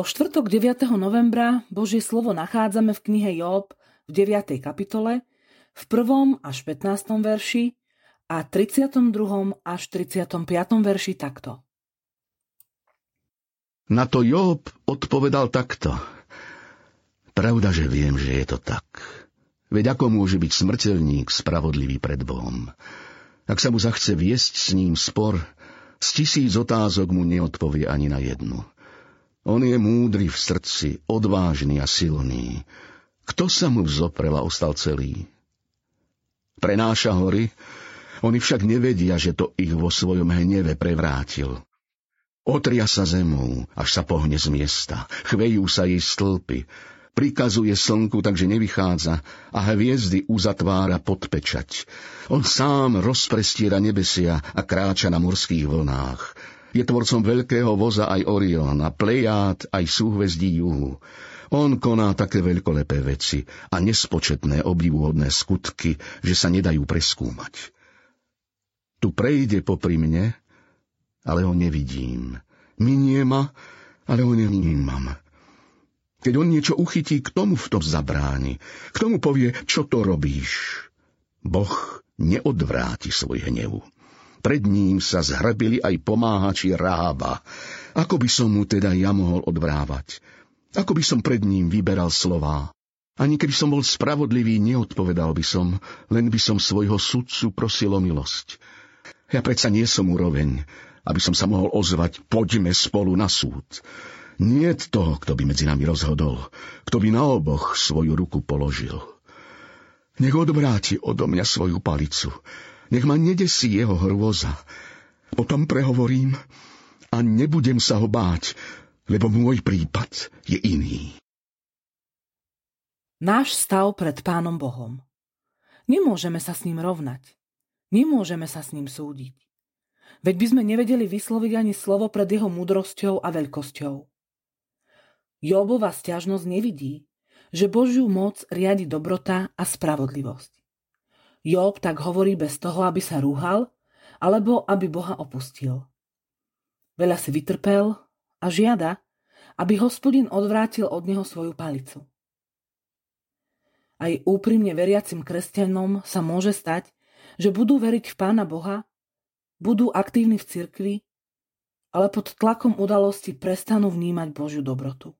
Vo štvrtok 9. novembra Božie slovo nachádzame v knihe Job v 9. kapitole, v 1. až 15. verši a 32. až 35. verši takto. Na to Job odpovedal takto. Pravda, že viem, že je to tak. Veď ako môže byť smrteľník spravodlivý pred Bohom? Ak sa mu zachce viesť s ním spor, z tisíc otázok mu neodpovie ani na jednu. On je múdry v srdci, odvážny a silný. Kto sa mu vzoprel a ostal celý? Prenáša hory, oni však nevedia, že to ich vo svojom hneve prevrátil. Otria sa zemou, až sa pohne z miesta. Chvejú sa jej stĺpy. Prikazuje slnku, takže nevychádza a hviezdy uzatvára pod pečať. On sám rozprestiera nebesia a kráča na morských vlnách. Je tvorcom veľkého voza aj Oriona, Pleját aj súhvezdí juhu. On koná také veľkolepé veci a nespočetné obdivuhodné skutky, že sa nedajú preskúmať. Tu prejde popri mne, ale ho nevidím. Minie ma, ale ho nevnímam. Keď on niečo uchytí, k tomu v tom zabráni. K tomu povie, čo to robíš. Boh neodvráti svoj hnevu. Pred ním sa zhrbili aj pomáhači Rába. Ako by som mu teda ja mohol odvrávať? Ako by som pred ním vyberal slová? Ani keby som bol spravodlivý, neodpovedal by som, len by som svojho sudcu prosil o milosť. Ja predsa nie som uroveň, aby som sa mohol ozvať, poďme spolu na súd. Nie toho, kto by medzi nami rozhodol, kto by na oboch svoju ruku položil. Nech odvráti odo mňa svoju palicu, nech ma nedesí jeho hrôza. Potom prehovorím a nebudem sa ho báť, lebo môj prípad je iný. Náš stav pred Pánom Bohom. Nemôžeme sa s ním rovnať. Nemôžeme sa s ním súdiť. Veď by sme nevedeli vysloviť ani slovo pred jeho múdrosťou a veľkosťou. Jobova stiažnosť nevidí, že Božiu moc riadi dobrota a spravodlivosť. Job tak hovorí bez toho, aby sa rúhal, alebo aby Boha opustil. Veľa si vytrpel a žiada, aby hospodin odvrátil od neho svoju palicu. Aj úprimne veriacim kresťanom sa môže stať, že budú veriť v Pána Boha, budú aktívni v cirkvi, ale pod tlakom udalosti prestanú vnímať Božiu dobrotu.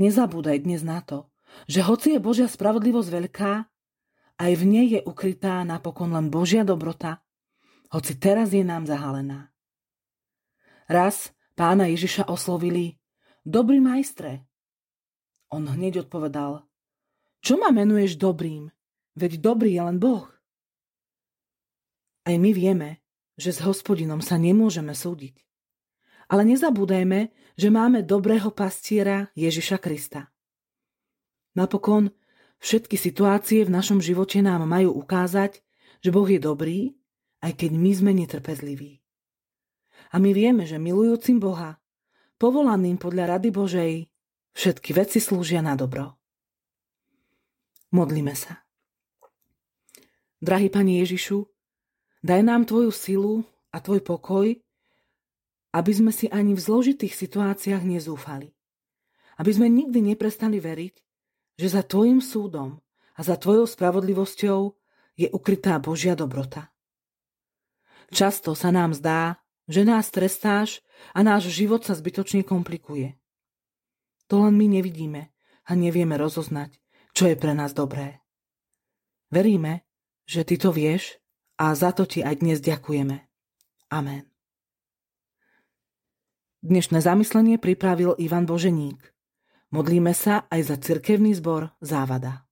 Nezabúdaj dnes na to, že hoci je Božia spravodlivosť veľká, aj v nej je ukrytá napokon len Božia dobrota, hoci teraz je nám zahalená. Raz pána Ježiša oslovili Dobrý majstre. On hneď odpovedal Čo ma menuješ dobrým? Veď dobrý je len Boh. Aj my vieme, že s hospodinom sa nemôžeme súdiť. Ale nezabúdajme, že máme dobrého pastiera Ježiša Krista. Napokon Všetky situácie v našom živote nám majú ukázať, že Boh je dobrý, aj keď my sme netrpezliví. A my vieme, že milujúcim Boha, povolaným podľa rady Božej, všetky veci slúžia na dobro. Modlíme sa. Drahý Pane Ježišu, daj nám Tvoju silu a Tvoj pokoj, aby sme si ani v zložitých situáciách nezúfali. Aby sme nikdy neprestali veriť, že za tvojim súdom a za tvojou spravodlivosťou je ukrytá Božia dobrota. Často sa nám zdá, že nás trestáš a náš život sa zbytočne komplikuje. To len my nevidíme a nevieme rozoznať, čo je pre nás dobré. Veríme, že ty to vieš a za to ti aj dnes ďakujeme. Amen. Dnešné zamyslenie pripravil Ivan Boženík. Modlíme sa aj za cirkevný zbor Závada.